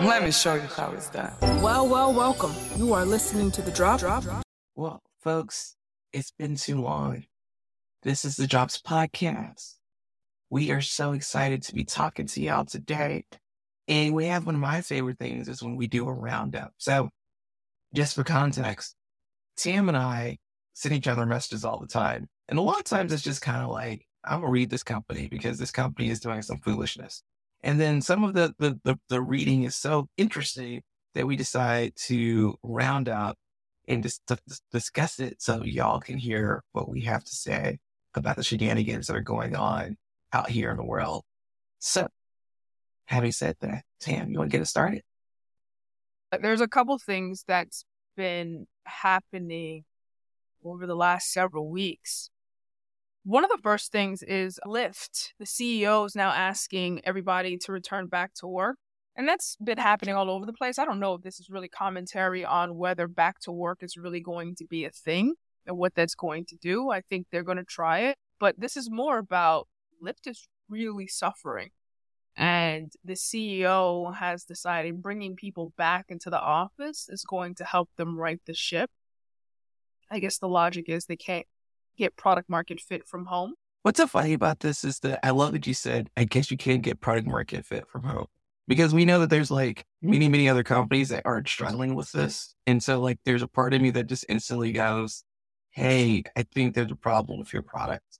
Let me show you how it's done. Well, well, welcome. You are listening to the Drop. Drop. Well, folks, it's been too long. This is the Drops Podcast. We are so excited to be talking to y'all today. And we have one of my favorite things is when we do a roundup. So, just for context, Tam and I send each other messages all the time. And a lot of times it's just kind of like, I'm gonna read this company because this company is doing some foolishness. And then some of the, the the, the reading is so interesting that we decide to round up and just discuss it so y'all can hear what we have to say about the shenanigans that are going on out here in the world. So, having said that, Tam, you want to get us started? Uh, there's a couple things that's been happening over the last several weeks. One of the first things is Lyft. The CEO is now asking everybody to return back to work. And that's been happening all over the place. I don't know if this is really commentary on whether back to work is really going to be a thing and what that's going to do. I think they're going to try it. But this is more about Lyft is really suffering. And the CEO has decided bringing people back into the office is going to help them right the ship. I guess the logic is they can't get product market fit from home. What's so funny about this is that I love that you said, I guess you can't get product market fit from home because we know that there's like mm. many, many other companies that aren't struggling with this. And so, like, there's a part of me that just instantly goes, Hey, I think there's a problem with your product.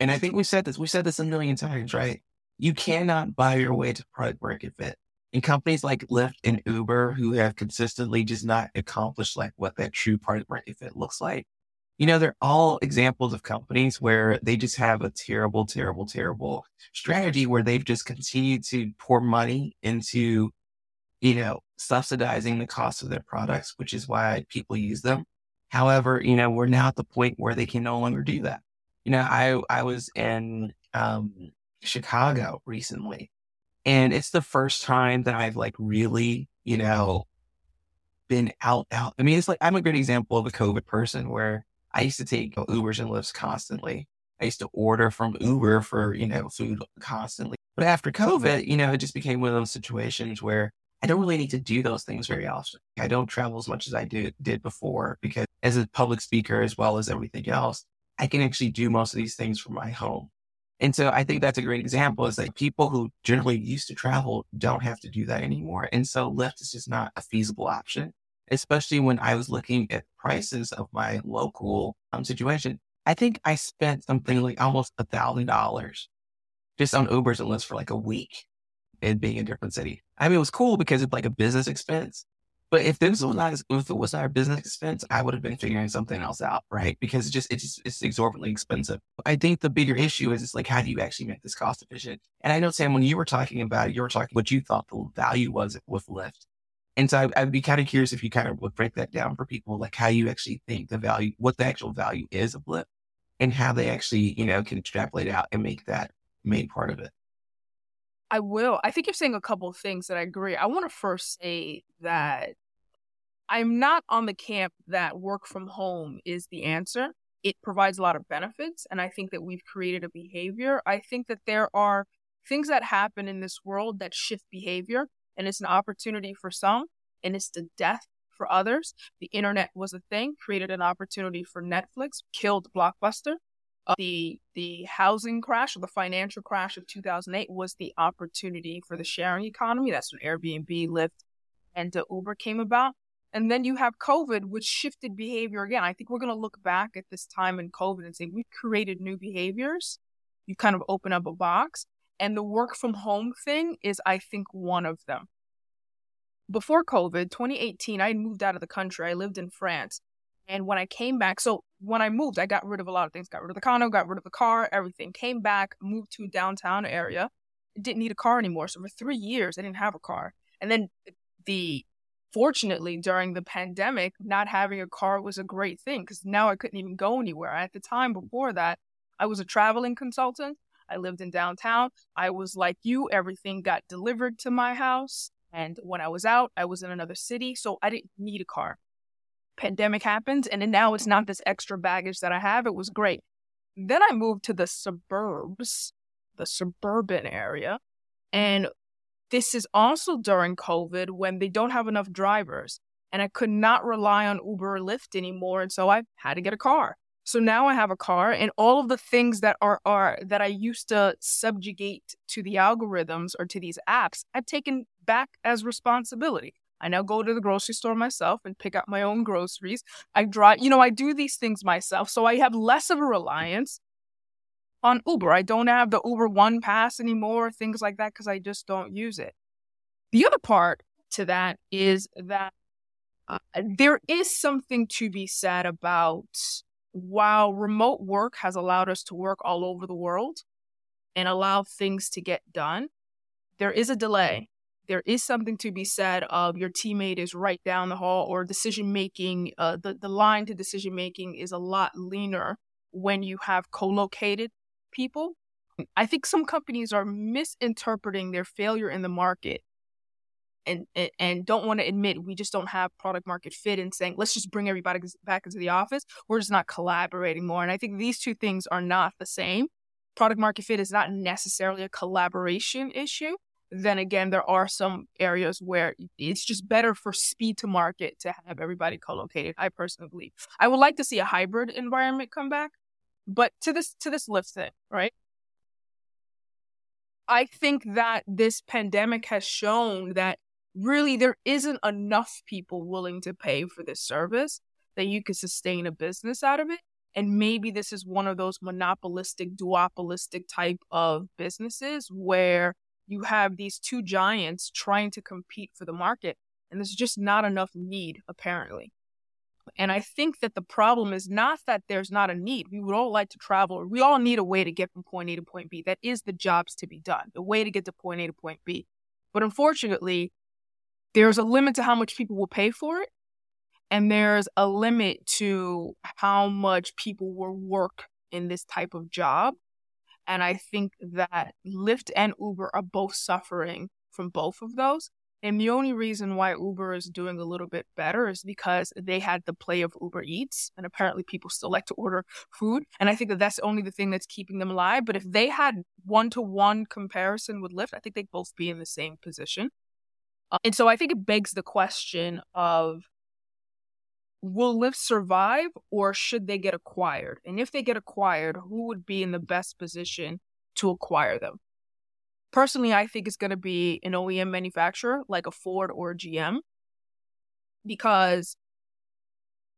And I think we said this, we said this a million times, right? You cannot buy your way to product market fit. And companies like Lyft and Uber, who have consistently just not accomplished like what that true product market fit looks like, you know, they're all examples of companies where they just have a terrible, terrible, terrible strategy where they've just continued to pour money into, you know, subsidizing the cost of their products, which is why people use them. However, you know, we're now at the point where they can no longer do that. You know, I, I was in, um, Chicago recently and it's the first time that I've like really, you know, been out, out. I mean, it's like, I'm a great example of a COVID person where I used to take Ubers and Lyfts constantly. I used to order from Uber for, you know, food constantly. But after COVID, you know, it just became one of those situations where I don't really need to do those things very often. I don't travel as much as I did, did before because as a public speaker, as well as everything else, I can actually do most of these things from my home. And so I think that's a great example is that people who generally used to travel don't have to do that anymore. And so Lyft is just not a feasible option especially when I was looking at prices of my local um, situation. I think I spent something like almost a thousand dollars just on Ubers and Lyfts for like a week and being in a different city. I mean, it was cool because it's like a business expense. But if this was not, if it was not a business expense, I would have been figuring something else out, right? Because it's just, it's just, it's exorbitantly expensive. I think the bigger issue is, it's like, how do you actually make this cost efficient? And I know, Tam, when you were talking about it, you were talking what you thought the value was with Lyft. And so I, would be kind of curious if you kind of would break that down for people, like how you actually think the value, what the actual value is of Lyft and how they actually, you know, can extrapolate out and make that main part of it. I will. I think you're saying a couple of things that I agree. I want to first say that I'm not on the camp that work from home is the answer. It provides a lot of benefits. And I think that we've created a behavior. I think that there are things that happen in this world that shift behavior and it's an opportunity for some, and it's the death for others. The internet was a thing, created an opportunity for Netflix, killed Blockbuster. Uh, the the housing crash or the financial crash of 2008 was the opportunity for the sharing economy. That's when Airbnb, Lyft, and uh, Uber came about. And then you have COVID, which shifted behavior again. I think we're going to look back at this time in COVID and say we've created new behaviors. You kind of open up a box. And the work from home thing is, I think, one of them. Before COVID, 2018, I moved out of the country. I lived in France. And when I came back, so when I moved, I got rid of a lot of things. Got rid of the condo, got rid of the car, everything. Came back, moved to a downtown area. Didn't need a car anymore. So for three years, I didn't have a car. And then the fortunately during the pandemic, not having a car was a great thing because now I couldn't even go anywhere. At the time before that, I was a traveling consultant. I lived in downtown. I was like you, everything got delivered to my house. And when I was out, I was in another city, so I didn't need a car. Pandemic happened, and now it's not this extra baggage that I have. It was great. Then I moved to the suburbs, the suburban area. And this is also during COVID when they don't have enough drivers and I could not rely on Uber or Lyft anymore. And so I had to get a car. So now I have a car and all of the things that are, are that I used to subjugate to the algorithms or to these apps, I've taken back as responsibility. I now go to the grocery store myself and pick up my own groceries. I drive, you know, I do these things myself. So I have less of a reliance on Uber. I don't have the Uber One Pass anymore, things like that, because I just don't use it. The other part to that is that uh, there is something to be said about while remote work has allowed us to work all over the world and allow things to get done, there is a delay. There is something to be said of your teammate is right down the hall or decision making, uh, the, the line to decision making is a lot leaner when you have co located people. I think some companies are misinterpreting their failure in the market and, and, don't want to admit we just don't have product market fit and saying let's just bring everybody back into the office. We're just not collaborating more and i think these two things are not the same. Product market fit is not necessarily a collaboration issue. Then again there are some areas where it's just better for speed to market to have everybody co-located i personally believe. I would like to see a hybrid environment come back but to this to this Lyft thing, right? I think that this pandemic has shown that really there isn't enough people willing to pay for this service that you could sustain a business out of it. And maybe this is one of those monopolistic, duopolistic type of businesses where you have these two giants trying to compete for the market. And there's just not enough need, apparently. And I think that the problem is not that there's not a need. We would all like to travel. We all need a way to get from point A to point B. That is the jobs to be done, the way to get to point A to point B. But unfortunately, there's a limit to how much people will pay for it. And there's a limit to how much people will work in this type of job. And I think that Lyft and Uber are both suffering from both of those. And the only reason why Uber is doing a little bit better is because they had the play of Uber Eats, and apparently people still like to order food. And I think that that's only the thing that's keeping them alive. But if they had one to one comparison with Lyft, I think they'd both be in the same position. Uh, and so I think it begs the question of will Lyft survive or should they get acquired? And if they get acquired, who would be in the best position to acquire them? Personally, I think it's going to be an OEM manufacturer like a Ford or a GM because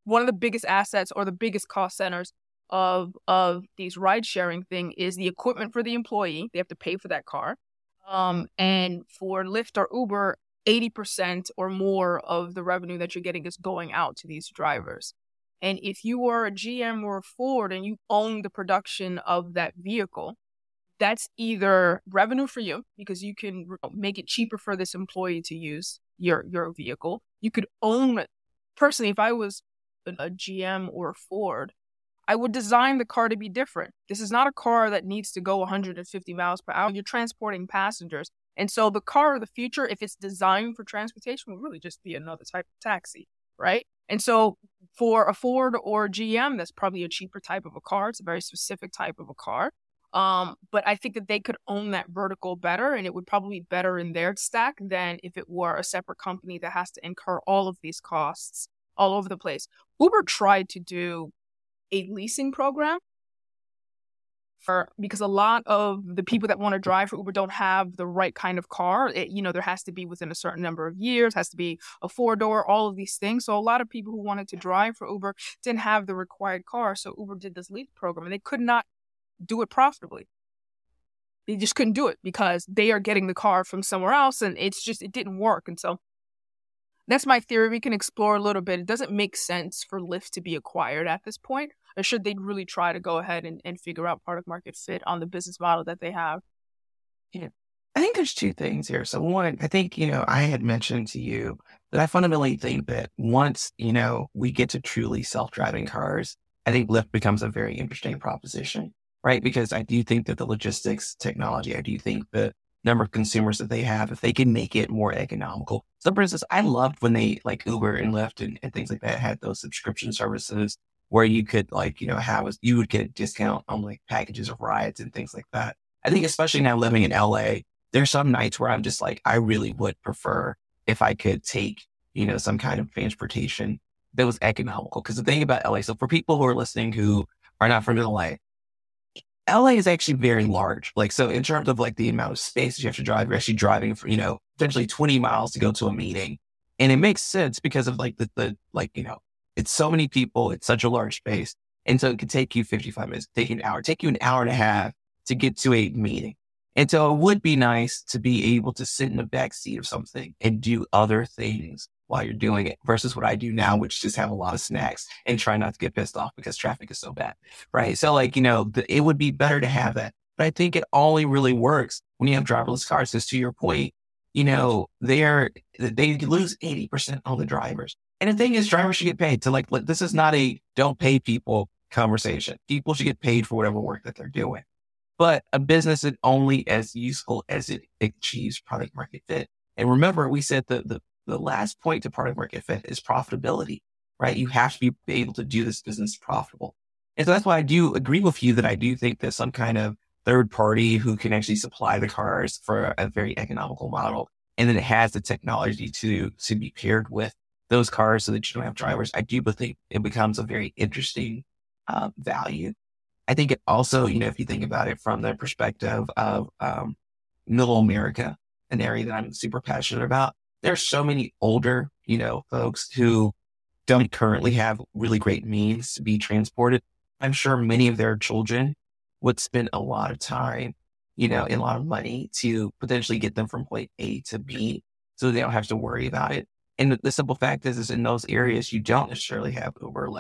one of the biggest assets or the biggest cost centers of of these ride sharing thing is the equipment for the employee. They have to pay for that car. Um, and for Lyft or Uber, 80% or more of the revenue that you're getting is going out to these drivers. And if you are a GM or a Ford and you own the production of that vehicle, that's either revenue for you because you can uh, make it cheaper for this employee to use your your vehicle. You could own it. Personally, if I was a GM or a Ford, I would design the car to be different. This is not a car that needs to go 150 miles per hour. You're transporting passengers. And so the car of the future, if it's designed for transportation, will really just be another type of taxi, right? And so for a Ford or a GM, that's probably a cheaper type of a car. It's a very specific type of a car. Um, but I think that they could own that vertical better and it would probably be better in their stack than if it were a separate company that has to incur all of these costs all over the place. Uber tried to do a leasing program because a lot of the people that want to drive for Uber don't have the right kind of car. It, you know, there has to be within a certain number of years, has to be a four door, all of these things. So a lot of people who wanted to drive for Uber didn't have the required car. So Uber did this lease program and they could not do it profitably. They just couldn't do it because they are getting the car from somewhere else and it's just, it didn't work. And so that's my theory. We can explore a little bit. It doesn't make sense for Lyft to be acquired at this point, should they really try to go ahead and, and figure out product market fit on the business model that they have? Yeah. I think there's two things here. So one, I think, you know, I had mentioned to you that I fundamentally think that once, you know, we get to truly self-driving cars, I think Lyft becomes a very interesting proposition right? Because I do think that the logistics technology, I do think the number of consumers that they have, if they can make it more economical. So, for instance, I loved when they like Uber and Lyft and, and things like that had those subscription services where you could like, you know, have, you would get a discount on like packages of rides and things like that. I think especially now living in LA, there's some nights where I'm just like, I really would prefer if I could take, you know, some kind of transportation that was economical. Cause the thing about LA, so for people who are listening who are not from LA, LA is actually very large. Like, so in terms of like the amount of space you have to drive, you're actually driving for, you know, potentially 20 miles to go to a meeting. And it makes sense because of like the, the, like, you know, it's so many people, it's such a large space. And so it could take you 55 minutes, take you an hour, take you an hour and a half to get to a meeting. And so it would be nice to be able to sit in the back seat of something and do other things while you're doing it versus what I do now, which just have a lot of snacks and try not to get pissed off because traffic is so bad. Right. So like, you know, the, it would be better to have that. But I think it only really works when you have driverless cars. Because to your point, you know, they're, they lose 80% of the drivers. And the thing is, drivers should get paid to like, this is not a don't pay people conversation. People should get paid for whatever work that they're doing. But a business is only as useful as it achieves product market fit. And remember, we said that the, the last point to product market fit is profitability, right? You have to be able to do this business profitable. And so that's why I do agree with you that I do think that some kind of third party who can actually supply the cars for a very economical model and then it has the technology to to be paired with those cars so that you don't have drivers. I do think it becomes a very interesting uh, value. I think it also, you know, if you think about it from the perspective of um, middle America, an area that I'm super passionate about, there's so many older, you know, folks who don't currently have really great means to be transported. I'm sure many of their children would spend a lot of time, you know, and a lot of money to potentially get them from point A to B so they don't have to worry about it. And the, simple fact is, is in those areas, you don't necessarily have Uber.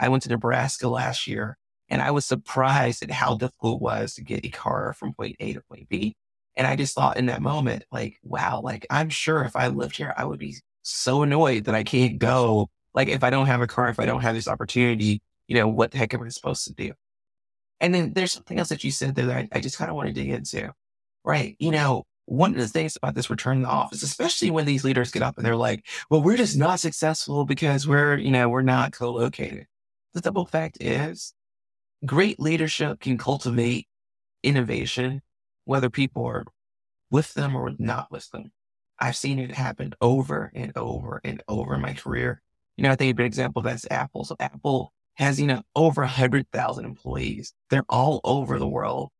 I went to Nebraska last year and I was surprised at how difficult it was to get a car from point A to point B. And I just thought in that moment, like, wow, like I'm sure if I lived here, I would be so annoyed that I can't go. Like if I don't have a car, if I don't have this opportunity, you know, what the heck am I supposed to do? And then there's something else that you said there that I, I just kind of want to dig into, right? You know, one of the things about this return to the office, especially when these leaders get up and they're like, well, we're just not successful because we're, you know, we're not co-located. The double fact is great leadership can cultivate innovation, whether people are with them or not with them. I've seen it happen over and over and over in my career. You know, I think a good example of that is Apple. So Apple has, you know, over a hundred thousand employees. They're all over the world.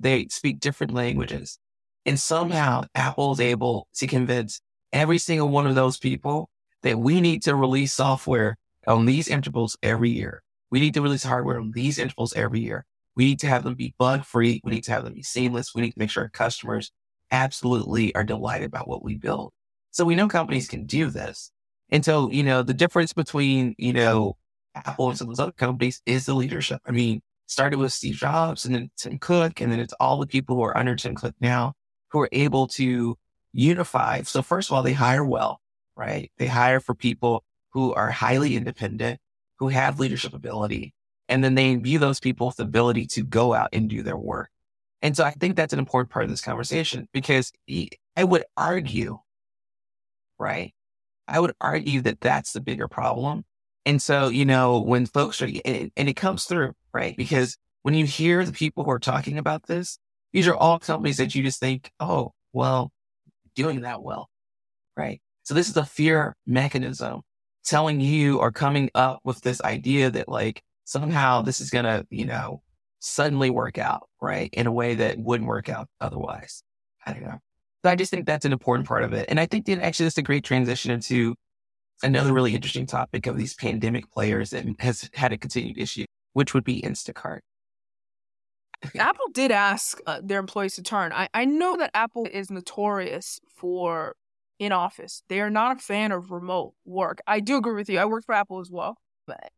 They speak different languages. And somehow Apple is able to convince every single one of those people that we need to release software on these intervals every year. We need to release hardware on these intervals every year. We need to have them be bug free. We need to have them be seamless. We need to make sure our customers absolutely are delighted about what we build. So we know companies can do this. And so, you know, the difference between, you know, Apple and some of those other companies is the leadership. I mean, started with Steve Jobs and then Tim Cook, and then it's all the people who are under Tim Cook now who are able to unify. So first of all, they hire well, right? They hire for people who are highly independent, who have leadership ability. And then they imbue those people with the ability to go out and do their work. And so I think that's an important part of this conversation because I would argue, right? I would argue that that's the bigger problem. And so, you know, when folks are, and it comes through, right? Because when you hear the people who are talking about this, these are all companies that you just think, oh, well, doing that well, right? So this is a fear mechanism telling you or coming up with this idea that like somehow this is going to, you know, suddenly work out, right? In a way that wouldn't work out otherwise. I don't know. So I just think that's an important part of it. And I think that actually it's a great transition into another really interesting topic of these pandemic players and has had a continued issue, which would be Instacart. Apple did ask uh, their employees to turn. I, I know that Apple is notorious for in office. They are not a fan of remote work. I do agree with you. I work for Apple as well, but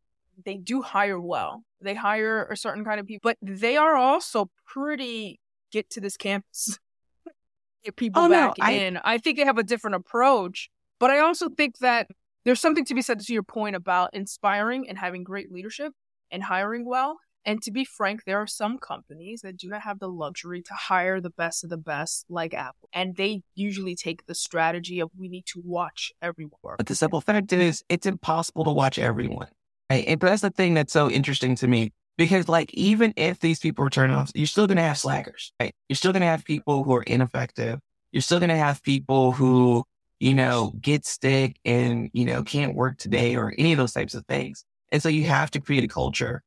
they do hire well. They hire a certain kind of people, but they are also pretty get to this campus, get people oh, back no, I... in. I think they have a different approach, but I also think that there's something to be said to your point about inspiring and having great leadership and hiring well. And to be frank, there are some companies that do not have the luxury to hire the best of the best, like Apple. And they usually take the strategy of we need to watch everyone. But the simple fact is, it's impossible to watch everyone. Right? And that's the thing that's so interesting to me. Because, like, even if these people are turn off, you're still going to have slackers, right? You're still going to have people who are ineffective, you're still going to have people who, you know, get sick and, you know, can't work today or any of those types of things. And so you have to create a culture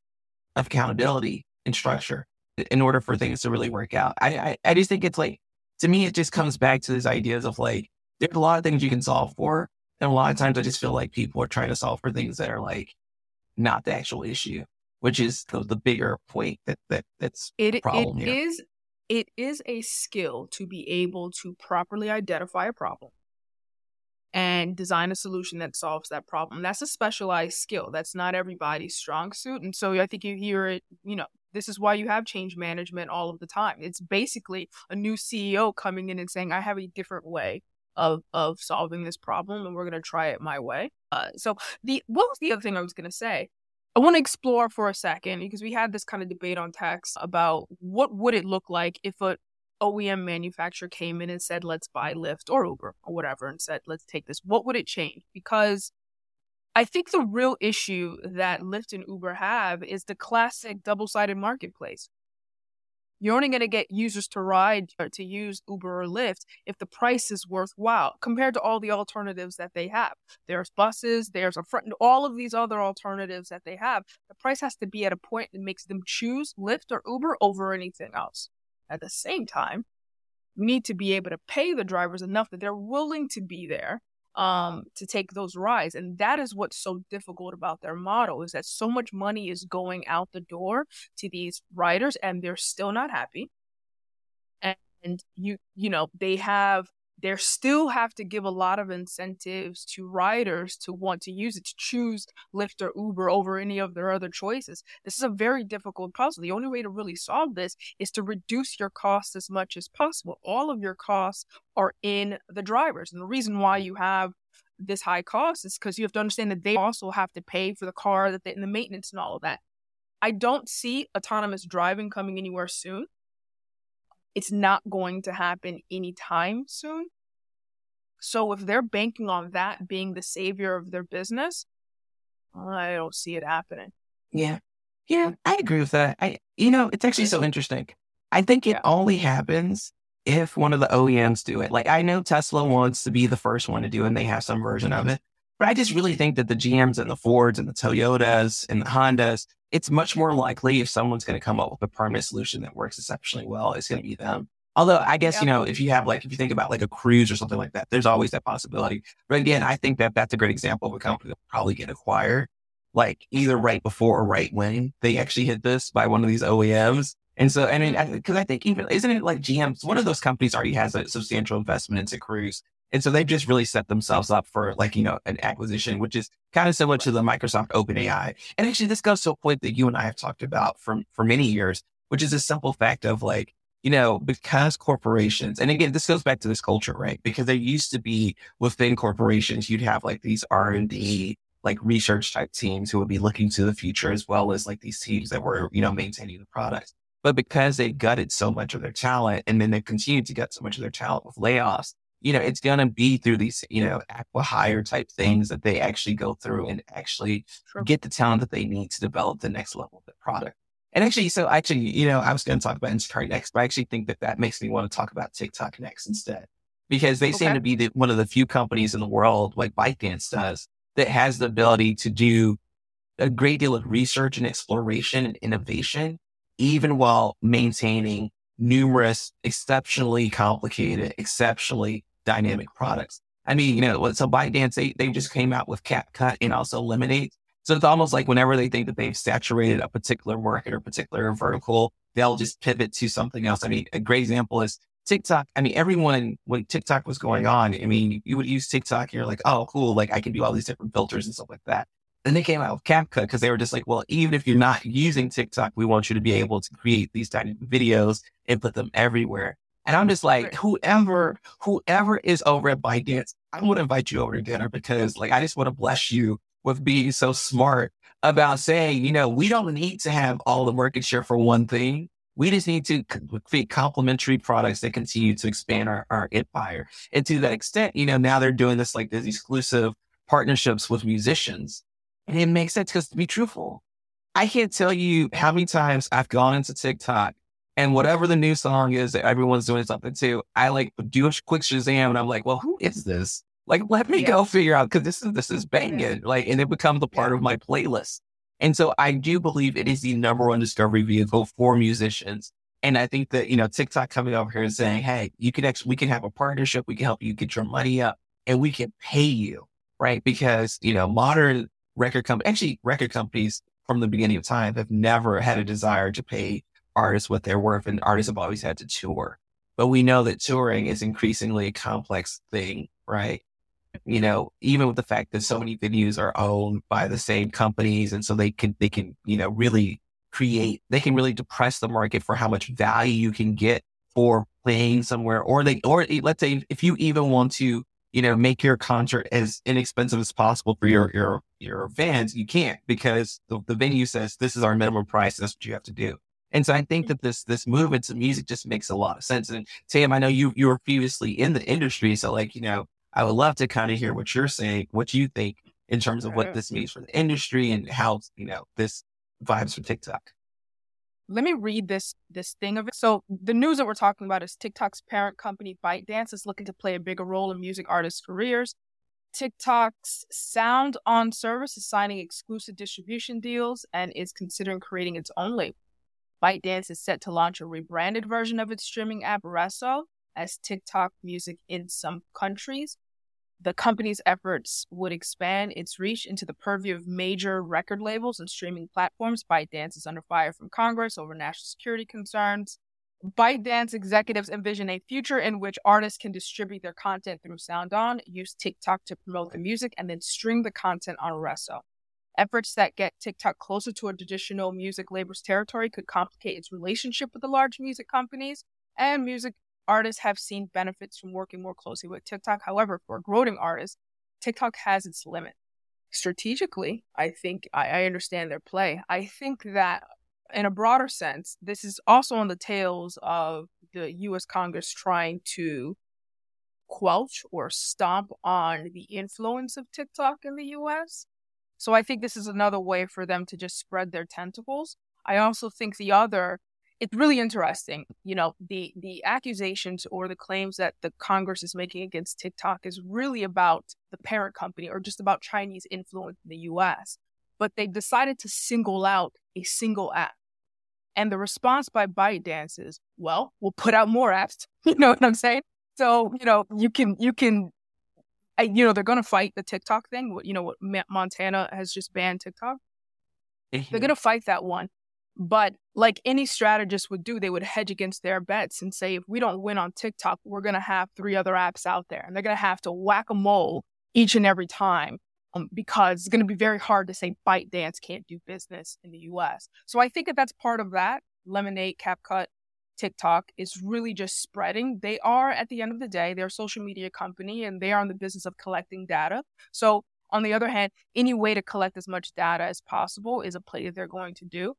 of accountability and structure in order for things to really work out. I, I, I just think it's like, to me, it just comes back to these ideas of like, there's a lot of things you can solve for. And a lot of times I just feel like people are trying to solve for things that are like not the actual issue, which is the, the bigger point that, that that's it, problem it here. is it is a skill to be able to properly identify a problem and design a solution that solves that problem. That's a specialized skill. That's not everybody's strong suit. And so I think you hear it, you know, this is why you have change management all of the time. It's basically a new CEO coming in and saying, I have a different way of of solving this problem and we're going to try it my way. Uh, so the what was the other thing I was going to say? I want to explore for a second because we had this kind of debate on text about what would it look like if a OEM manufacturer came in and said, let's buy Lyft or Uber or whatever and said, let's take this. What would it change? Because I think the real issue that Lyft and Uber have is the classic double sided marketplace. You're only going to get users to ride or to use Uber or Lyft if the price is worthwhile compared to all the alternatives that they have. There's buses, there's a front, all of these other alternatives that they have. The price has to be at a point that makes them choose Lyft or Uber over anything else. At the same time, you need to be able to pay the drivers enough that they're willing to be there um, to take those rides. And that is what's so difficult about their model is that so much money is going out the door to these riders and they're still not happy. And, and you, you know, they have they still have to give a lot of incentives to riders to want to use it, to choose Lyft or Uber over any of their other choices. This is a very difficult puzzle. The only way to really solve this is to reduce your costs as much as possible. All of your costs are in the drivers. And the reason why you have this high cost is because you have to understand that they also have to pay for the car that they, and the maintenance and all of that. I don't see autonomous driving coming anywhere soon it's not going to happen anytime soon. So if they're banking on that being the savior of their business, I don't see it happening. Yeah. Yeah, I agree with that. I you know, it's actually so interesting. I think it yeah. only happens if one of the OEMs do it. Like I know Tesla wants to be the first one to do it and they have some version of it. But I just really think that the GMs and the Fords and the Toyotas and the Hondas, it's much more likely if someone's going to come up with a permanent solution that works exceptionally well, it's going to be them. Although I guess, you know, if you have like, if you think about like a Cruise or something like that, there's always that possibility. But again, I think that that's a great example of a company that will probably get acquired, like either right before or right when they actually hit this by one of these OEMs. And so, I mean, because I, I think even, isn't it like GM's, one of those companies already has a substantial investment into Cruise. And so they've just really set themselves up for like, you know, an acquisition, which is kind of similar to the Microsoft OpenAI. And actually this goes to a point that you and I have talked about for, for many years, which is a simple fact of like, you know, because corporations, and again, this goes back to this culture, right? Because there used to be within corporations, you'd have like these R and D, like research type teams who would be looking to the future as well as like these teams that were, you know, maintaining the product. But because they gutted so much of their talent and then they continued to gut so much of their talent with layoffs, you know, it's going to be through these, you know, acqui-hire type things that they actually go through and actually sure. get the talent that they need to develop the next level of the product. And actually, so actually, you know, I was going to talk about Instacart next, but I actually think that that makes me want to talk about TikTok next instead, because they okay. seem to be the, one of the few companies in the world, like ByteDance does, that has the ability to do a great deal of research and exploration and innovation, even while maintaining numerous, exceptionally complicated, exceptionally dynamic mm-hmm. products. I mean, you know, so ByteDance, they, they just came out with CapCut and also Lemon8. So it's almost like whenever they think that they've saturated a particular market or particular vertical, they'll just pivot to something else. I mean, a great example is TikTok. I mean, everyone, when TikTok was going on, I mean, you would use TikTok and you're like, oh, cool. Like I can do all these different filters and stuff like that. Then they came out with CapCut because they were just like, well, even if you're not using TikTok, we want you to be able to create these tiny videos and put them everywhere. And I'm just like, whoever, whoever is over at ByteDance, I want to invite you over to dinner because like, I just want to bless you with being so smart about saying, you know, we don't need to have all the market share for one thing. We just need to create complementary products that continue to expand our, our empire. And to that extent, you know, now they're doing this like these exclusive partnerships with musicians. And it makes sense because to be truthful, I can't tell you how many times I've gone into TikTok And whatever the new song is that everyone's doing something to, I like do a quick Shazam and I'm like, well, who is this? Like, let me yeah. go figure out because this is this is banging. Like, and it becomes a part yeah. of my playlist. And so I do believe it is the number one discovery vehicle for musicians. And I think that, you know, TikTok coming over here and saying, Hey, you can actually, we can have a partnership. We can help you get your money up and we can pay you. Right. Because, you know, modern record company, actually record companies from the beginning of time have never had a desire to pay artists what they're worth and artists have always had to tour. But we know that touring is increasingly a complex thing, right? You know, even with the fact that so many venues are owned by the same companies and so they can they can, you know, really create they can really depress the market for how much value you can get for playing somewhere or they or let's say if you even want to you know, make your concert as inexpensive as possible for your your your fans, you can't because the, the venue says this is our minimum price. That's what you have to do. And so I think mm. that this this move into music just makes a lot of sense. And Tam, I know you you were previously in the industry, so like you know, I would love to kind of hear what you're saying, what you think in terms of what this means for the industry and how you know this vibes for TikTok let me read this this thing of it. So the news that we're talking about is TikTok's parent company ByteDance is looking to play a bigger role in music artists' careers. TikTok's SoundOn service is signing exclusive distribution deals and is considering creating its own label. ByteDance is set to launch a rebranded version of its streaming app Resso as TikTok Music in some countries the company's efforts would expand its reach into the purview of major record labels and streaming platforms. ByteDance is under fire from Congress over national security concerns. ByteDance executives envision a future in which artists can distribute their content through SoundOn, use TikTok to promote the music, and then stream the content on Resso. Efforts that get TikTok closer to a traditional music label's territory could complicate its relationship with the large music companies, and music artists have seen benefits from working more closely with TikTok. However, for a growing artist, TikTok has its limit. Strategically, I think I, I understand their play. I think that in a broader sense, this is also on the tails of the US Congress trying to quelch or stomp on the influence of TikTok in the US. So I think this is another way for them to just spread their tentacles. I also think the other it's really interesting. You know, the the accusations or the claims that the Congress is making against TikTok is really about the parent company or just about Chinese influence in the US. But they decided to single out a single app. And the response by ByteDance is, well, we'll put out more apps. You know what I'm saying? So, you know, you can you can you know, they're going to fight the TikTok thing. You know, what Montana has just banned TikTok. They're going to fight that one. But like any strategist would do, they would hedge against their bets and say, if we don't win on TikTok, we're going to have three other apps out there. And they're going to have to whack a mole each and every time um, because it's going to be very hard to say ByteDance can't do business in the US. So I think that that's part of that. Lemon8, CapCut, TikTok is really just spreading. They are, at the end of the day, they're a social media company and they are in the business of collecting data. So on the other hand, any way to collect as much data as possible is a play that they're going to do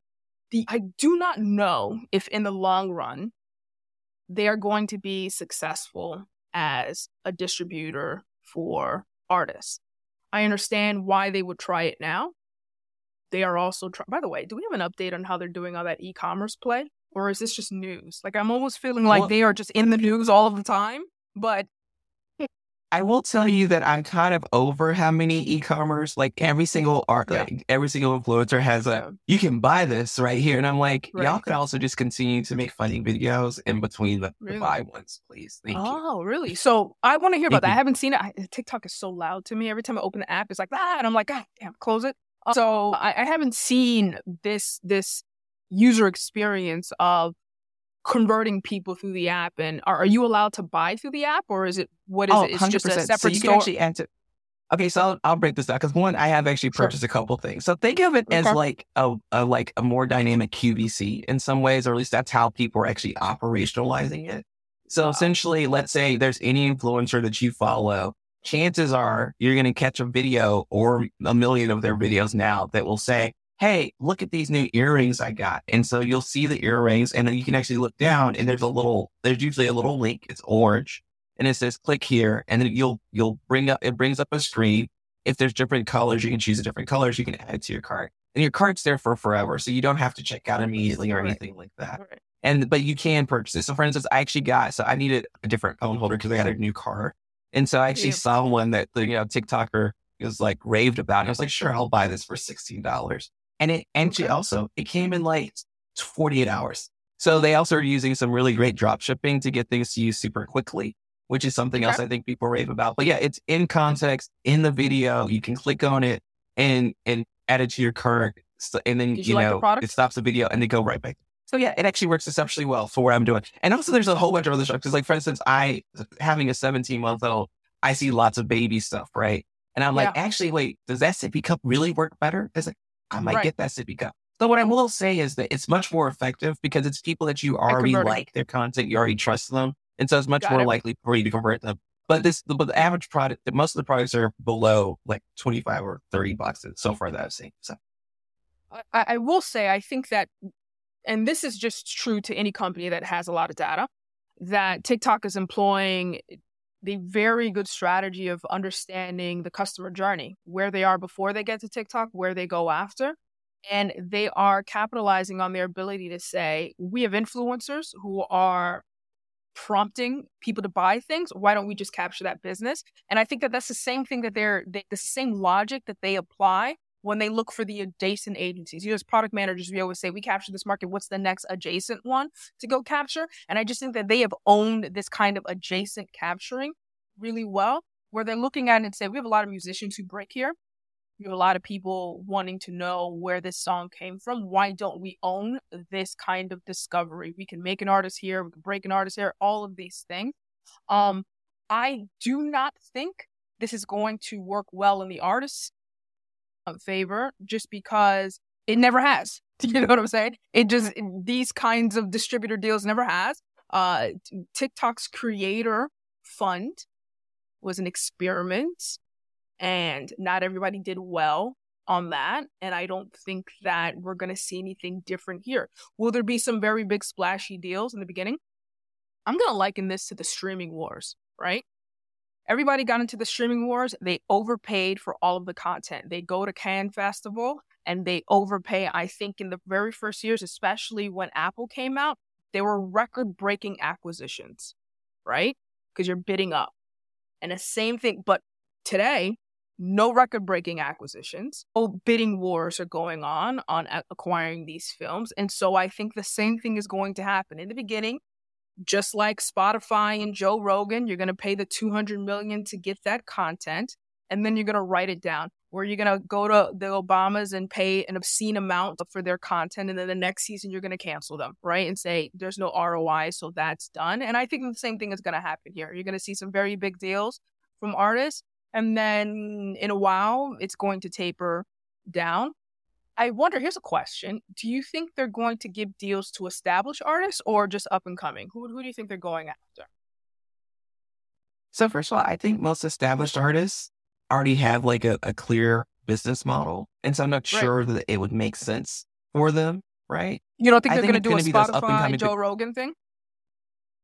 the I do not know if in the long run they are going to be successful as a distributor for artists. I understand why they would try it now. They are also by the way, do we have an update on how they're doing all that e-commerce play or is this just news? Like I'm almost feeling like well, they are just in the news all of the time, but I will tell you that I'm kind of over how many e-commerce, like every single art, yeah. like every single influencer has a, you can buy this right here. And I'm like, right. y'all could also just continue to make funny videos in between the, really? the buy ones, please. Thank oh, you. really? So I want to hear about that. I haven't seen it. I, TikTok is so loud to me. Every time I open the app, it's like, ah, and I'm like, ah, damn, close it. So I, I haven't seen this, this user experience of converting people through the app and are, are you allowed to buy through the app or is it what is oh, it it's 100%. just a separate so you store can actually answer. okay so I'll, I'll break this down because one i have actually purchased sure. a couple things so think of it okay. as like a, a, like a more dynamic QVC in some ways or at least that's how people are actually operationalizing it so wow. essentially let's say there's any influencer that you follow chances are you're going to catch a video or a million of their videos now that will say hey, look at these new earrings I got. And so you'll see the earrings and then you can actually look down and there's a little, there's usually a little link. It's orange and it says click here. And then you'll, you'll bring up, it brings up a screen. If there's different colors, you can choose the different colors. You can add it to your cart and your cart's there for forever. So you don't have to check out immediately or anything like that. And but you can purchase it. So for instance, I actually got so I needed a different phone holder because I got a new car. And so I actually Yeah. saw one that the you know TikToker was like raved about. And I was like, sure, I'll buy this for sixteen dollars. And it and she also it came in like forty eight hours. So they also are using some really great drop shipping to get things to you super quickly, which is something else I think people rave about. But yeah, it's in context in the video. You can click on it and and add it to your cart, so- and then Did you, you like know product? it stops the video and they go right back. So yeah, it actually works exceptionally well for what I'm doing. And also, there's a whole bunch of other stuff because, like for instance, I having a 17 month old, I see lots of baby stuff, right? And I'm like, actually, wait, does that sippy cup really work better? It's like I might Right. get that sippy cup. So what I will say is that it's much more effective because it's people that you already like their content, you already trust them, and so it's much Got more it. likely for you to convert them. But this, but the average product, most of the products are below like 25 or 30 bucks so far that I've seen. So I, I will say, I think that, and this is just true to any company that has a lot of data, that TikTok is employing the very good strategy of understanding the customer journey, where they are before they get to TikTok, where they go after. And they are capitalizing on their ability to say, we have influencers who are prompting people to buy things. Why don't we just capture that business? And I think that that's the same thing that they're, they, the same logic that they apply when they look for the adjacent agencies. You know, as product managers, we always say, we capture this market. What's the next adjacent one to go capture? And I just think that they have owned this kind of adjacent capturing really well, where they're looking at it and say, we have a lot of musicians who break here. We have a lot of people wanting to know where this song came from. Why don't we own this kind of discovery? We can make an artist here, we can break an artist here, all of these things. Um, I do not think this is going to work well in the artist's uh, favor just because it never has. You know what I'm saying? It just these kinds of distributor deals never has. Uh, TikTok's creator fund was an experiment, and not everybody did well on that. And I don't think that we're going to see anything different here. Will there be some very big splashy deals in the beginning? I'm going to liken this to the streaming wars, right? Everybody got into the streaming wars. They overpaid for all of the content. They go to Cannes Festival and they overpay. I think in the very first years, especially when Apple came out, they were record breaking acquisitions, right? Because you're bidding up. And the same thing, but today, no record breaking acquisitions. Oh, bidding wars are going on on acquiring these films. And so I think the same thing is going to happen in the beginning. Just like Spotify and Joe Rogan, you're going to pay the 200 million to get that content and then you're going to write it down. Where you're going to go to the Obamas and pay an obscene amount for their content and then the next season you're going to cancel them, right? And say there's no ROI, so that's done. And I think the same thing is going to happen here. You're going to see some very big deals from artists and then in a while it's going to taper down. I wonder, here's a question. Do you think they're going to give deals to established artists or just up and coming? Who, who do you think they're going after? So first of all, I think most established artists already have like a, a clear business model. And so I'm not Right. sure that it would make sense for them, right? You don't think I they're going to do a gonna Spotify Joe Rogan thing?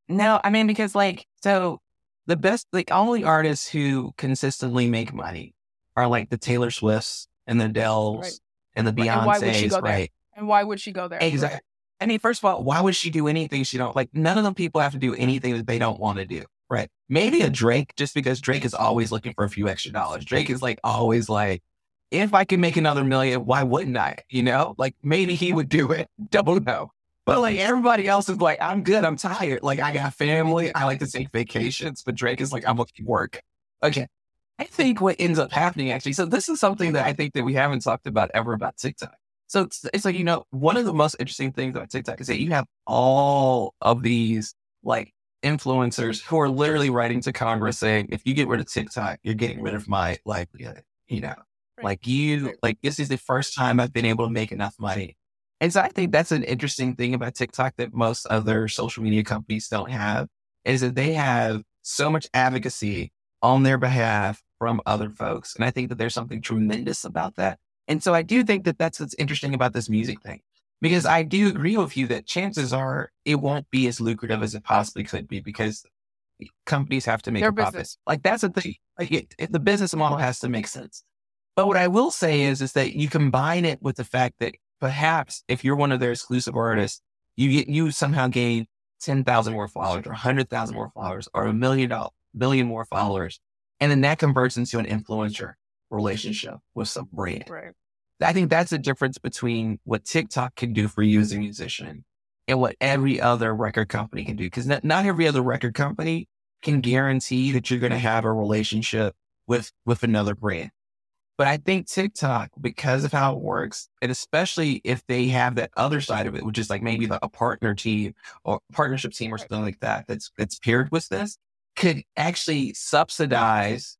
No, I mean because like so the best like only artists who consistently make money are like the Taylor Swifts and the Adeles Right. And the Right, and why would she Beyonces, go there? right? And why would she go there? Exactly. I mean, first of all, why would she do anything she don't like? None of them people have to do anything that they don't want to do, right? Maybe a Drake, just because Drake is always looking for a few extra dollars. Drake is like always like, if I can make another million, why wouldn't I? You know, like maybe he would do it. Don't know. But like everybody else is like, I'm good. I'm tired. Like I got family. I like to take vacations. But Drake is like, I'm looking to work. Okay. I think what ends up happening actually. So this is something that I think that we haven't talked about ever about TikTok. So it's, it's like, you know, one of the most interesting things about TikTok is that you have all of these like influencers who are literally writing to Congress saying, if you get rid of TikTok, you're getting rid of my livelihood, you know, Right. like you, like this is the first time I've been able to make enough money. And so I think that's an interesting thing about TikTok that most other social media companies don't have is that they have so much advocacy on their behalf from other folks. And I think that there's something tremendous about that. And so I do think that that's what's interesting about this music thing, because I do agree with you that chances are it won't be as lucrative as it possibly could be because companies have to make Their a profit. Like that's the thing. Like it, it- the business model has to make sense. But what I will say is, is that you combine it with the fact that perhaps if you're one of their exclusive artists, You get, you somehow gain 10,000 more followers or 100,000 more followers or a million dollars, million more followers. And then that converts into an influencer relationship with some brand. Right. I think that's the difference between what TikTok can do for you as a musician and what every other record company can do. Because not, not every other record company can guarantee that you're going to have a relationship with with another brand. But I think TikTok, because of how it works, and especially if they have that other side of it, which is like maybe like a partner team or partnership team or something like that, that's that's paired with this, could actually subsidize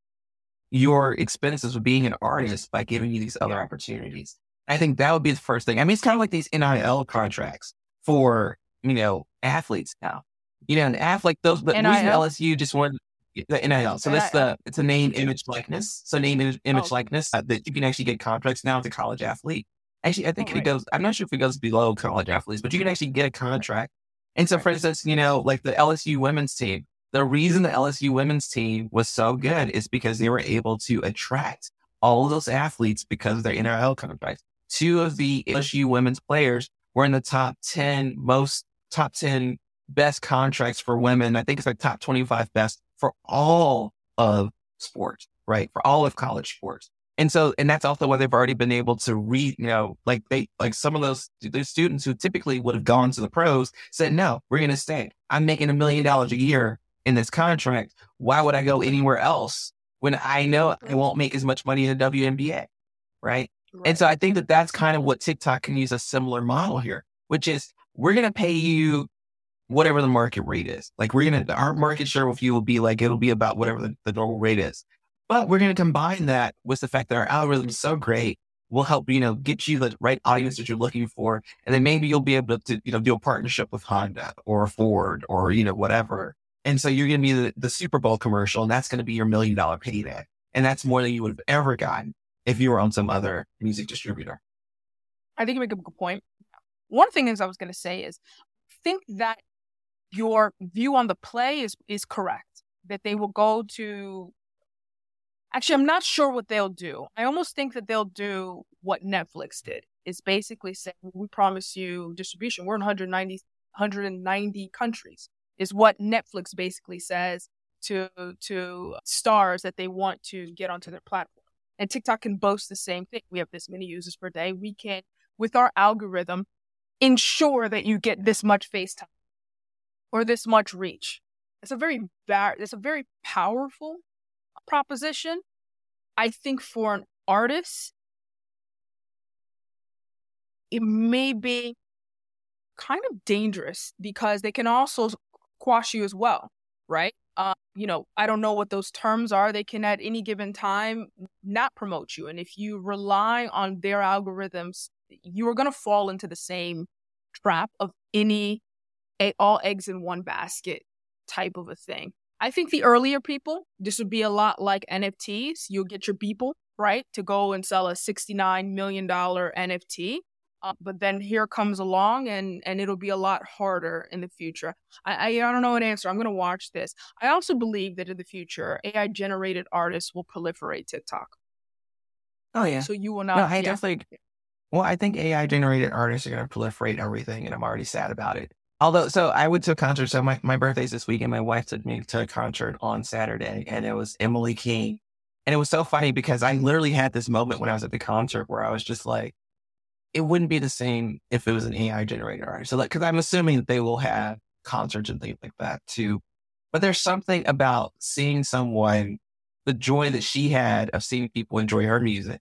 your expenses of being an artist by giving you these other opportunities. I think that would be the first thing. I mean, it's kind of like these NIL contracts for, you know, athletes now. You know, and athlete those, but NIL? LSU just won the NIL. So that's the, it's a name, image, likeness. So name, image, image oh. likeness uh, that you can actually get contracts now as a college athlete. Actually, I think oh, it right. goes, I'm not sure if it goes below college athletes, but you can actually get a contract. And so, for instance, you know, like the LSU women's team, the reason the LSU women's team was so good is because they were able to attract all of those athletes because of their NIL contracts. Two of the LSU women's players were in the top 10 most top 10 best contracts for women. I think it's like top 25 best for all of sports, right? For all of college sports. And so, and that's also why they've already been able to read, you know, like they, like some of those, those students who typically would have gone to the pros said, no, we're going to stay. I'm making a million dollars a year in this contract. Why would I go anywhere else when I know I won't make as much money in the WNBA? Right? right. And so I think that that's kind of what TikTok can use a similar model here, which is we're going to pay you whatever the market rate is. Like we're going to, our market share with you will be like, it'll be about whatever the, the normal rate is. But we're going to combine that with the fact that our algorithm is so great. We'll help, you know, get you the right audience that you're looking for. And then maybe you'll be able to, you know, do a partnership with Honda or Ford or, you know, whatever. And so you're going to be the, the Super Bowl commercial, and that's going to be your million dollar payday. And that's more than you would have ever gotten if you were on some other music distributor. I think you make a good point. One thing is I was going to say is think that your view on the play is is correct. That they will go to Actually, I'm not sure what they'll do. I almost think that they'll do what Netflix did. Is basically saying we promise you distribution. We're in 190 190 countries is what Netflix basically says to to stars that they want to get onto their platform. And TikTok can boast the same thing. We have this many users per day. We can, with our algorithm, ensure that you get this much face time or this much reach. It's a very bar- it's a very powerful proposition. I think for an artist, it may be kind of dangerous because they can also quash you as well, right? Uh, you know, I don't know what those terms are. They can at any given time not promote you. And if you rely on their algorithms, you are going to fall into the same trap of any a, all eggs in one basket type of a thing. I think the earlier people, this would be a lot like NFTs. You'll get your people, right, to go and sell a $69 million NFT. Uh, but then here comes along and and it'll be a lot harder in the future. I, I, I don't know an answer. I'm going to watch this. I also believe that in the future, AI generated artists will proliferate TikTok. Oh yeah. So you will not. No, I yeah. definitely. Well, I think AI generated artists are going to proliferate everything, and I'm already sad about it. Although, so I went to a concert. So my, my birthday's this week, and my wife took me to a concert on Saturday, and it was Emily King. And it was so funny because I literally had this moment when I was at the concert where I was just like, it wouldn't be the same if it was an AI generator. artist. So, like, because I'm assuming that they will have concerts and things like that too. But there's something about seeing someone, the joy that she had of seeing people enjoy her music,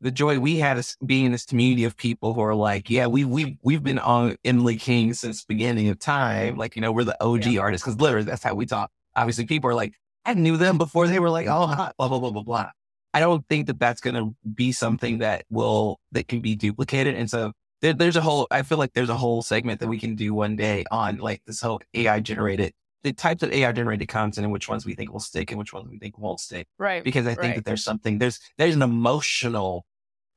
the joy we had of being in this community of people who are like, yeah, we we we've been on Emily King since beginning of time. Like, you know, we're the OG yeah. artists because literally that's how we talk. Obviously, people are like, I knew them before they were like, oh, hot, blah blah blah blah blah. I don't think that that's going to be something mm-hmm. that will, that can be duplicated. And so there, there's a whole, I feel like there's a whole segment that we can do one day on like this whole AI generated, the types of AI generated content and which ones we think will stick and which ones we think won't stick. Right. Because I think right. that there's something, there's, there's an emotional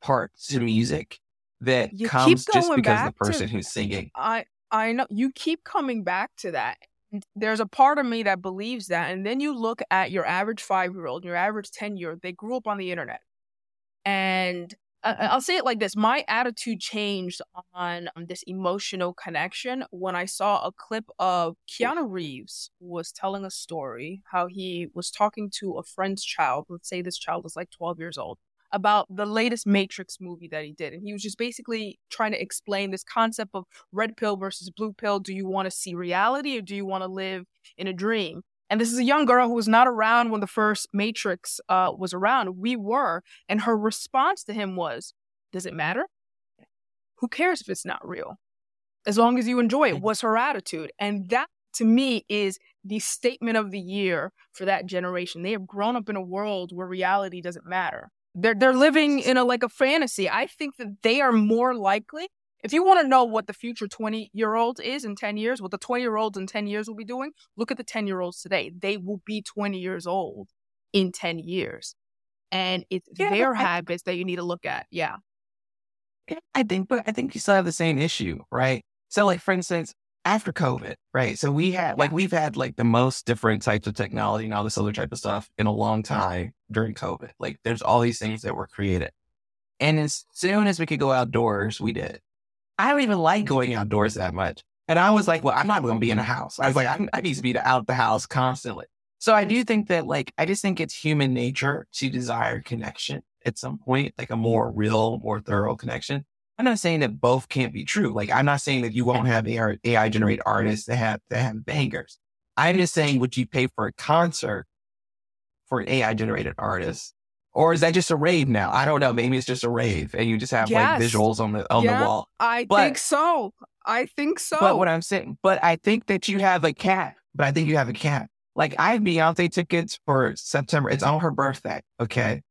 part to music that you comes just because the person to, who's singing. I, I know you keep coming back to that there's a part of me that believes that. And then you look at your average five year old, your average 10 year old, they grew up on the internet. And I'll say it like this my attitude changed on um, this emotional connection when I saw a clip of Keanu Reeves was telling a story how he was talking to a friend's child. Let's say this child is like 12 years old about the latest Matrix movie that he did. And he was just basically trying to explain this concept of red pill versus blue pill. Do you want to see reality or do you want to live in a dream? And this is a young girl who was not around when the first Matrix uh, was around. We were. And her response to him was, Does it matter? Who cares if it's not real? As long as you enjoy it, was her attitude. And that to me is the statement of the year for that generation. They have grown up in a world where reality doesn't matter. They're they're living in a like a fantasy. I think that they are more likely if you want to know what the future 20 year old is in 10 years, what the 20 year olds in 10 years will be doing, look at the 10 year olds today. They will be 20 years old in 10 years. And it's yeah, their I, habits that you need to look at. Yeah. I think, but I think you still have the same issue, right? So, like, for instance, after COVID, right? So we had like we've had like the most different types of technology and all this other type of stuff in a long time during COVID. Like there's all these things that were created. And as soon as we could go outdoors, we did. I don't even like going outdoors that much. And I was like, well, I'm not going to be in a house. I was like, I, I need to be out the house constantly. So I do think that, like, I just think it's human nature to desire connection at some point, like a more real, more thorough connection. I'm not saying that both can't be true. Like, I'm not saying that you won't have AI generated artists that have that have bangers. I'm just saying, would you pay for a concert for an AI generated artist or is that just a rave now? I don't know. Maybe it's just a rave and you just have yes. like visuals on the on yeah, the wall. I but, think so. I think so. But what I'm saying, but I think that you have a cat. But I think you have a cat. Like I have Beyonce tickets for September. It's on her birthday. Okay.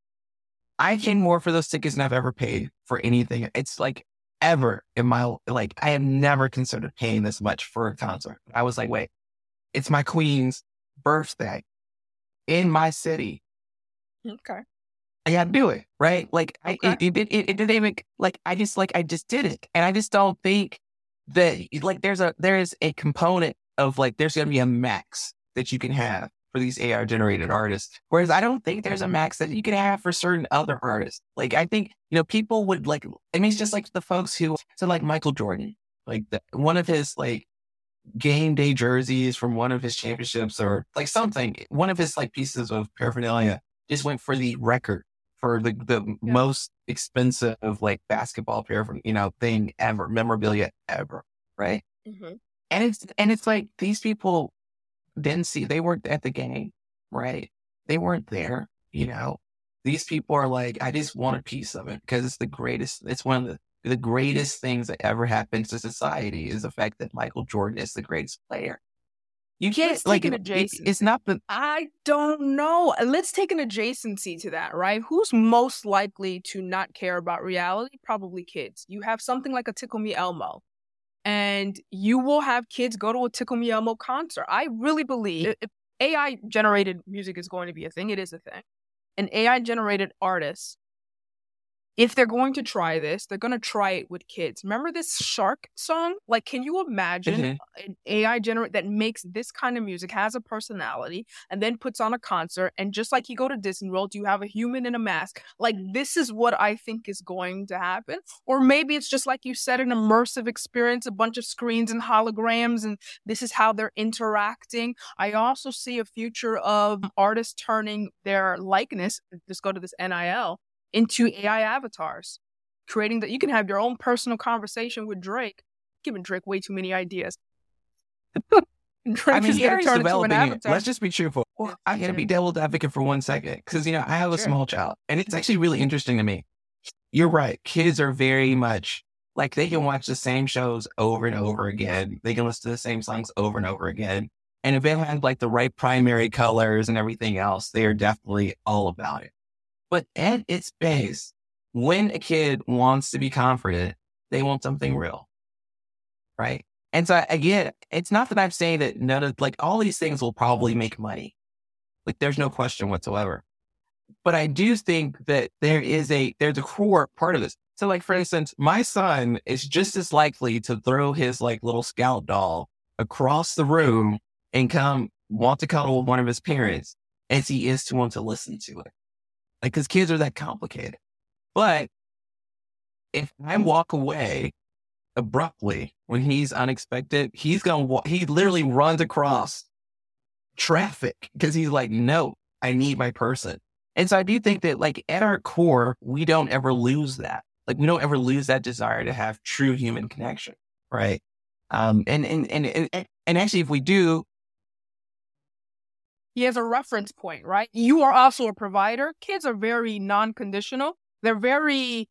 I paid more for those tickets than I've ever paid for anything. It's like ever in my like I have never considered paying this much for a concert. I was like, wait, it's my queen's birthday in my city. Okay. I got to do it, right? Like okay. I, it, it, it, it didn't even like I just like I just did it, and I just don't think that like there's a there is a component of like there's going to be a max that you can have for these AI generated artists, whereas I don't think there's a max that you can have for certain other artists. Like I think you know people would like. I mean, it's just like the folks who so like Michael Jordan, like the, one of his like game day jerseys from one of his championships or like something, one of his like pieces of paraphernalia just went for the record for the, the yeah. most expensive like basketball from you know thing ever, memorabilia ever, right? Mm-hmm. And it's and it's like these people didn't see they weren't at the game, right? They weren't there, you know. These people are like, I just want a piece of it because it's the greatest. It's one of the the greatest things that ever happened to society is the fact that Michael Jordan is the greatest player. You can't Let's like an adjacency. It's not the. I don't know. Let's take an adjacency to that, right? Who's most likely to not care about reality? Probably kids. You have something like a Tickle Me Elmo, and you will have kids go to a Tickle Me Elmo concert. I really believe if AI generated music is going to be a thing, it is a thing. An AI generated artist if they're going to try this, they're going to try it with kids. Remember this shark song? Like, can you imagine mm-hmm. an AI generate that makes this kind of music, has a personality, and then puts on a concert? And just like you go to Disney World, you have a human in a mask. Like, this is what I think is going to happen. Or maybe it's just like you said, an immersive experience, a bunch of screens and holograms, and this is how they're interacting. I also see a future of artists turning their likeness, just go to this NIL, into AI avatars, creating that you can have your own personal conversation with Drake, giving Drake way too many ideas. Drake I mean, Gary's developing it. Let's just be truthful. Well, I gotta be devil's advocate for one second because you know I have a sure. small child, and it's actually really interesting to me. You're right. Kids are very much like they can watch the same shows over and over again. They can listen to the same songs over and over again. And if they have like the right primary colors and everything else, they are definitely all about it. But at its base, when a kid wants to be confident, they want something mm-hmm. real. Right. And so again, it's not that I'm saying that none of like all these things will probably make money. Like there's no question whatsoever. But I do think that there is a there's a core part of this. So like for instance, my son is just as likely to throw his like little scout doll across the room and come want to cuddle with one of his parents as he is to want to listen to it. Like, cause kids are that complicated. But if I walk away abruptly when he's unexpected, he's going to, he literally runs across traffic because he's like, no, I need my person. And so I do think that like at our core, we don't ever lose that. Like we don't ever lose that desire to have true human connection. Right. Um, and, and, and, and, and actually, if we do, he has a reference point, right? You are also a provider. Kids are very non conditional. They're very,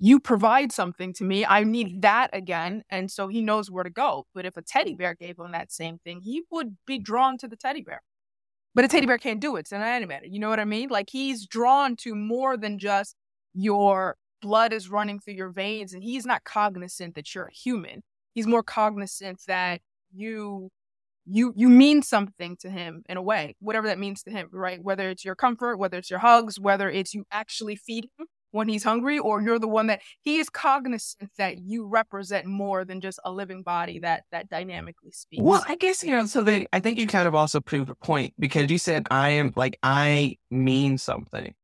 you provide something to me. I need that again. And so he knows where to go. But if a teddy bear gave him that same thing, he would be drawn to the teddy bear. But a teddy bear can't do it. It's an animated. You know what I mean? Like he's drawn to more than just your blood is running through your veins and he's not cognizant that you're a human. He's more cognizant that you you you mean something to him in a way, whatever that means to him, right? Whether it's your comfort, whether it's your hugs, whether it's you actually feed him when he's hungry, or you're the one that he is cognizant that you represent more than just a living body that that dynamically speaks. Well, I guess you know. So they, I think you kind of also proved a point because you said I am like I mean something.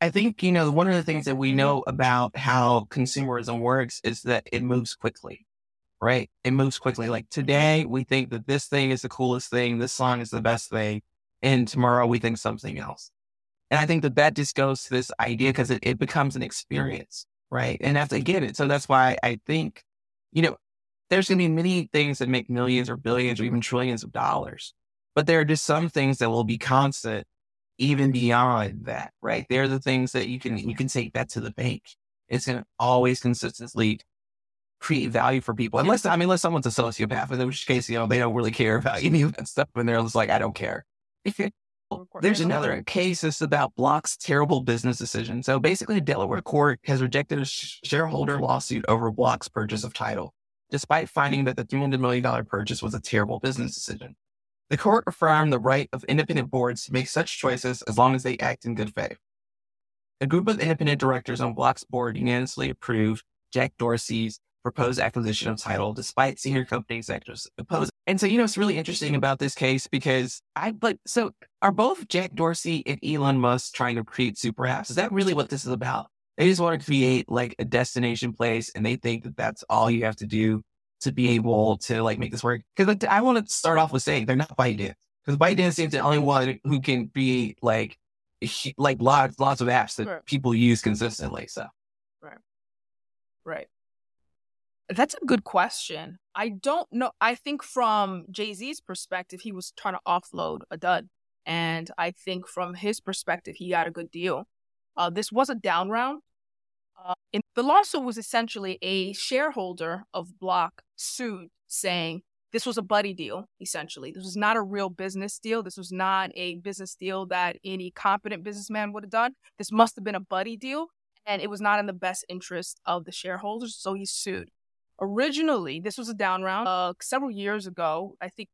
I think you know one of the things that we mm-hmm. know about how consumerism works is that it moves quickly right? It moves quickly. Like today, we think that this thing is the coolest thing, this song is the best thing, and tomorrow we think something else. And I think that that just goes to this idea because it, it becomes an experience, right? And that's again it. So that's why I think, you know, there's going to be many things that make millions or billions or even trillions of dollars, but there are just some things that will be constant even beyond that, right? They're the things that you can you can take that to the bank. It's going to always consistently create value for people. Unless, I mean, unless someone's a sociopath, in which case, you know, they don't really care about any of that stuff. And they're just like, I don't care. There's another case that's about Block's terrible business decision. So basically, a Delaware court has rejected a shareholder lawsuit over Block's purchase of Tidal, despite finding that the $300 million purchase was a terrible business decision. The court affirmed the right of independent boards to make such choices as long as they act in good faith. A group of independent directors on Block's board unanimously approved Jack Dorsey's proposed acquisition of Tidal despite senior company executives oppose. And so, you know, it's really interesting about this case because I, but so are both Jack Dorsey and Elon Musk trying to create super apps? Is that really what this is about? They just want to create like a destination place and they think that that's all you have to do to be able to like make this work. Cause like, I want to start off with saying they're not ByteDance because ByteDance seems the only one who can be like, like lots, lots of apps that right. people use consistently. So, right. Right. That's a good question. I don't know. I think from Jay Z's perspective, he was trying to offload a dud. And I think from his perspective, he got a good deal. Uh, this was a down round. Uh, the lawsuit was essentially a shareholder of Block sued, saying this was a buddy deal, essentially. This was not a real business deal. This was not a business deal that any competent businessman would have done. This must have been a buddy deal, and it was not in the best interest of the shareholders, so he sued. Originally, this was a down round. Uh, several years ago, I think,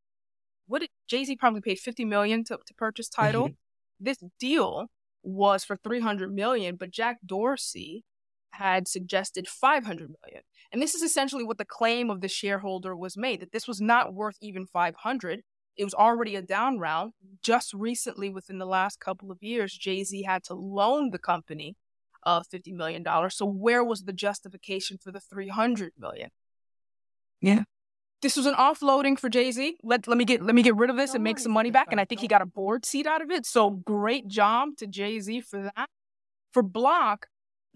what Jay Z probably paid fifty million to to purchase Tidal. Mm-hmm. This deal was for three hundred million, but Jack Dorsey had suggested 500 million. And this is essentially what the claim of the shareholder was made that this was not worth even 500. It was already a down round. Just recently, within the last couple of years, Jay Z had to loan the company uh, $50 million. So where was the justification for the 300 million? Yeah. This was an offloading for Jay Z. Let let me get let me get rid of this and make some money back. And I think he got a board seat out of it. So great job to Jay Z for that. For Block,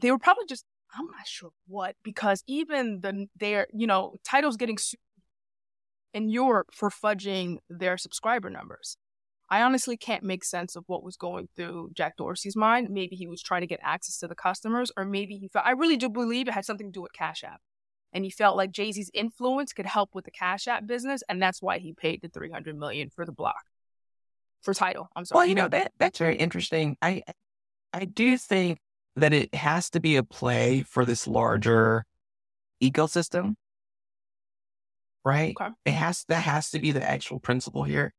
they were probably just I'm not sure what because even the their you know Tidal's getting sued in Europe for fudging their subscriber numbers. I honestly can't make sense of what was going through Jack Dorsey's mind. Maybe he was trying to get access to the customers, or maybe he felt, I really do believe it had something to do with Cash App. And he felt like Jay Z's influence could help with the Cash App business. And that's why he paid the 300 million for the block for Tidal, I'm sorry. Well, you know, that that's very interesting. I, I do think that it has to be a play for this larger ecosystem, right? Okay. It has, that has to be the actual principle here.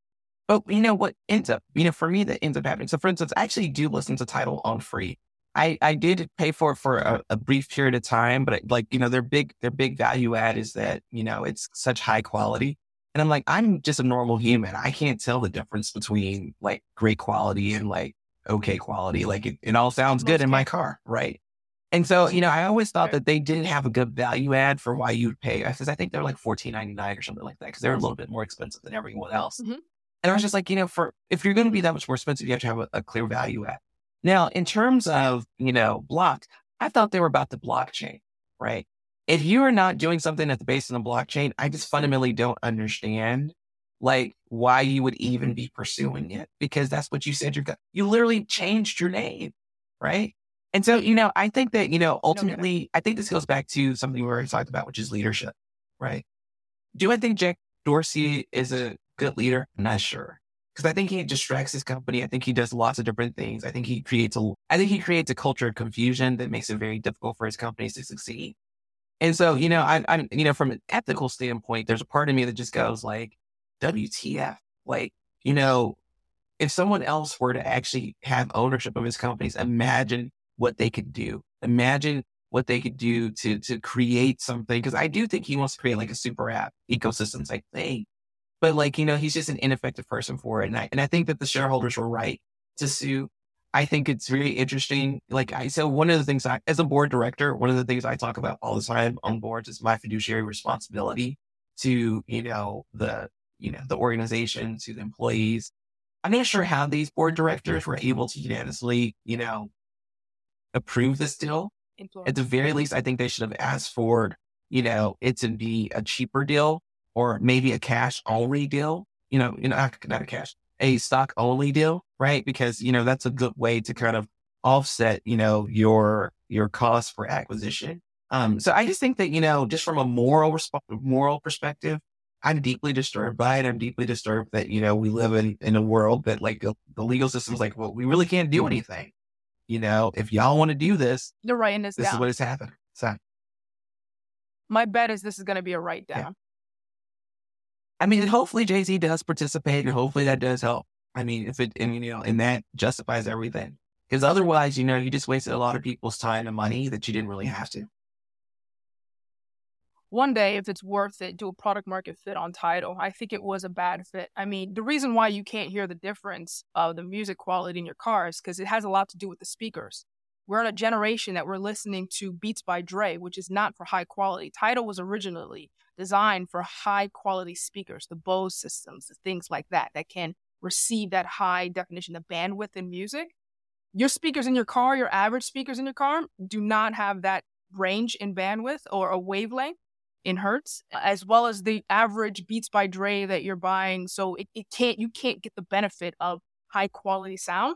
But you know what ends up, you know, for me, that ends up happening. So, for instance, I actually do listen to Tidal on free. I, I did pay for it for a, a brief period of time, but like, you know, their big, their big value add is that, you know, it's such high quality. And I'm like, I'm just a normal human. I can't tell the difference between like great quality and like okay quality. Like it, it all sounds good in my car. Right. And so, you know, I always thought that they didn't have a good value add for why you'd pay. Because I think they're like fourteen ninety nine or something like that. Because they're a little bit more expensive than everyone else. Mhm. And I was just like, you know, for if you're going to be that much more expensive, you have to have a, a clear value add. Now, in terms of you know block, I thought they were about the blockchain, right? If you are not doing something at the base of the blockchain, I just fundamentally don't understand like why you would even be pursuing it because that's what you said you're go- you literally changed your name, right? And so, you know, I think that, you know, ultimately, I think this goes back to something we already talked about, which is leadership, right? Do I think Jack Dorsey is a good leader? I'm not sure. Because I think he distracts his company. I think he does lots of different things. I think he creates a I think he creates a culture of confusion that makes it very difficult for his companies to succeed. And so, you know, I, I'm, you know, from an ethical standpoint, there's a part of me that just goes like, WTF? Like, you know, if someone else were to actually have ownership of his companies, imagine what they could do. Imagine what they could do to to create something. Because I do think he wants to create like a super app ecosystem type thing. But like, you know, he's just an ineffective person for it. And I and I think that the shareholders were right to sue. I think it's really interesting. Like I so one of the things I as a board director, one of the things I talk about all the time on boards is my fiduciary responsibility to, you know, the you know, the organization, to the employees. I'm not sure how these board directors were able to unanimously, you know, approve this deal. Influence. At the very least, I think they should have asked for, you know, it to be a cheaper deal or maybe a cash only deal. You know, you know, not a cash, a stock only deal, right? Because you know that's a good way to kind of offset, you know, your your cost for acquisition. Um, so I just think that you know, just from a moral resp- moral perspective, I'm deeply disturbed by it. I'm deeply disturbed that you know we live in in a world that like the, the legal system's like, well, we really can't do anything. You know, if y'all want to do this, They're writing this, this down. is what is happening. So My bet is this is going to be a write down. Yeah. I mean, hopefully Jay Z does participate, and hopefully that does help. I mean, if it and you know, and that justifies everything. Because otherwise, you know, you just wasted a lot of people's time and money that you didn't really have to. One day, if it's worth it, do a product market fit on Tidal. I think it was a bad fit. I mean, the reason why you can't hear the difference of the music quality in your car is because it has a lot to do with the speakers. We're in a generation that we're listening to Beats by Dre, which is not for high quality. Tidal was originally designed for high quality speakers, the Bose systems, the things like that, that can receive that high definition of bandwidth in music. Your speakers in your car, your average speakers in your car, do not have that range in bandwidth or a wavelength in hertz, as well as the average Beats by Dre that you're buying. So it, it can't you can't get the benefit of high quality sound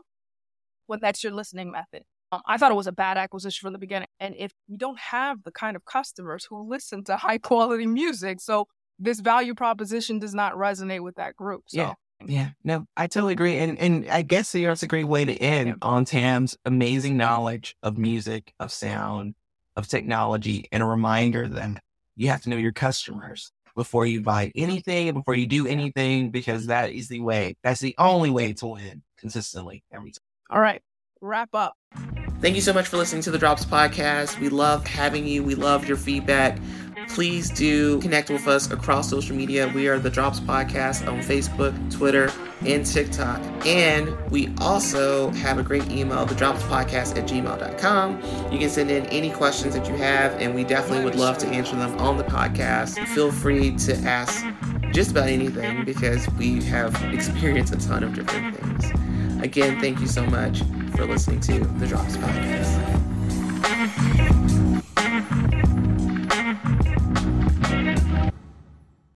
when that's your listening method. Um, I thought it was a bad acquisition from the beginning. And if you don't have the kind of customers who listen to high quality music, so this value proposition does not resonate with that group. So Yeah. Yeah, no, I totally agree. And and I guess it's a great way to end on Tam's amazing knowledge of music, of sound, of technology, and a reminder that you have to know your customers before you buy anything, before you do anything, because that is the way. That's the only way to win consistently every time. all right, wrap up. Thank you so much for listening to the Drops Podcast. We love having you. We love your feedback. Please do connect with us across social media. We are the Drops Podcast on Facebook, Twitter, and TikTok. And we also have a great email, the Drops Podcast at gmail.com. You can send in any questions that you have, and we definitely would love to answer them on the podcast. Feel free to ask just about anything because we have experienced a ton of different things. Again, thank you so much for listening to the Drops Podcast.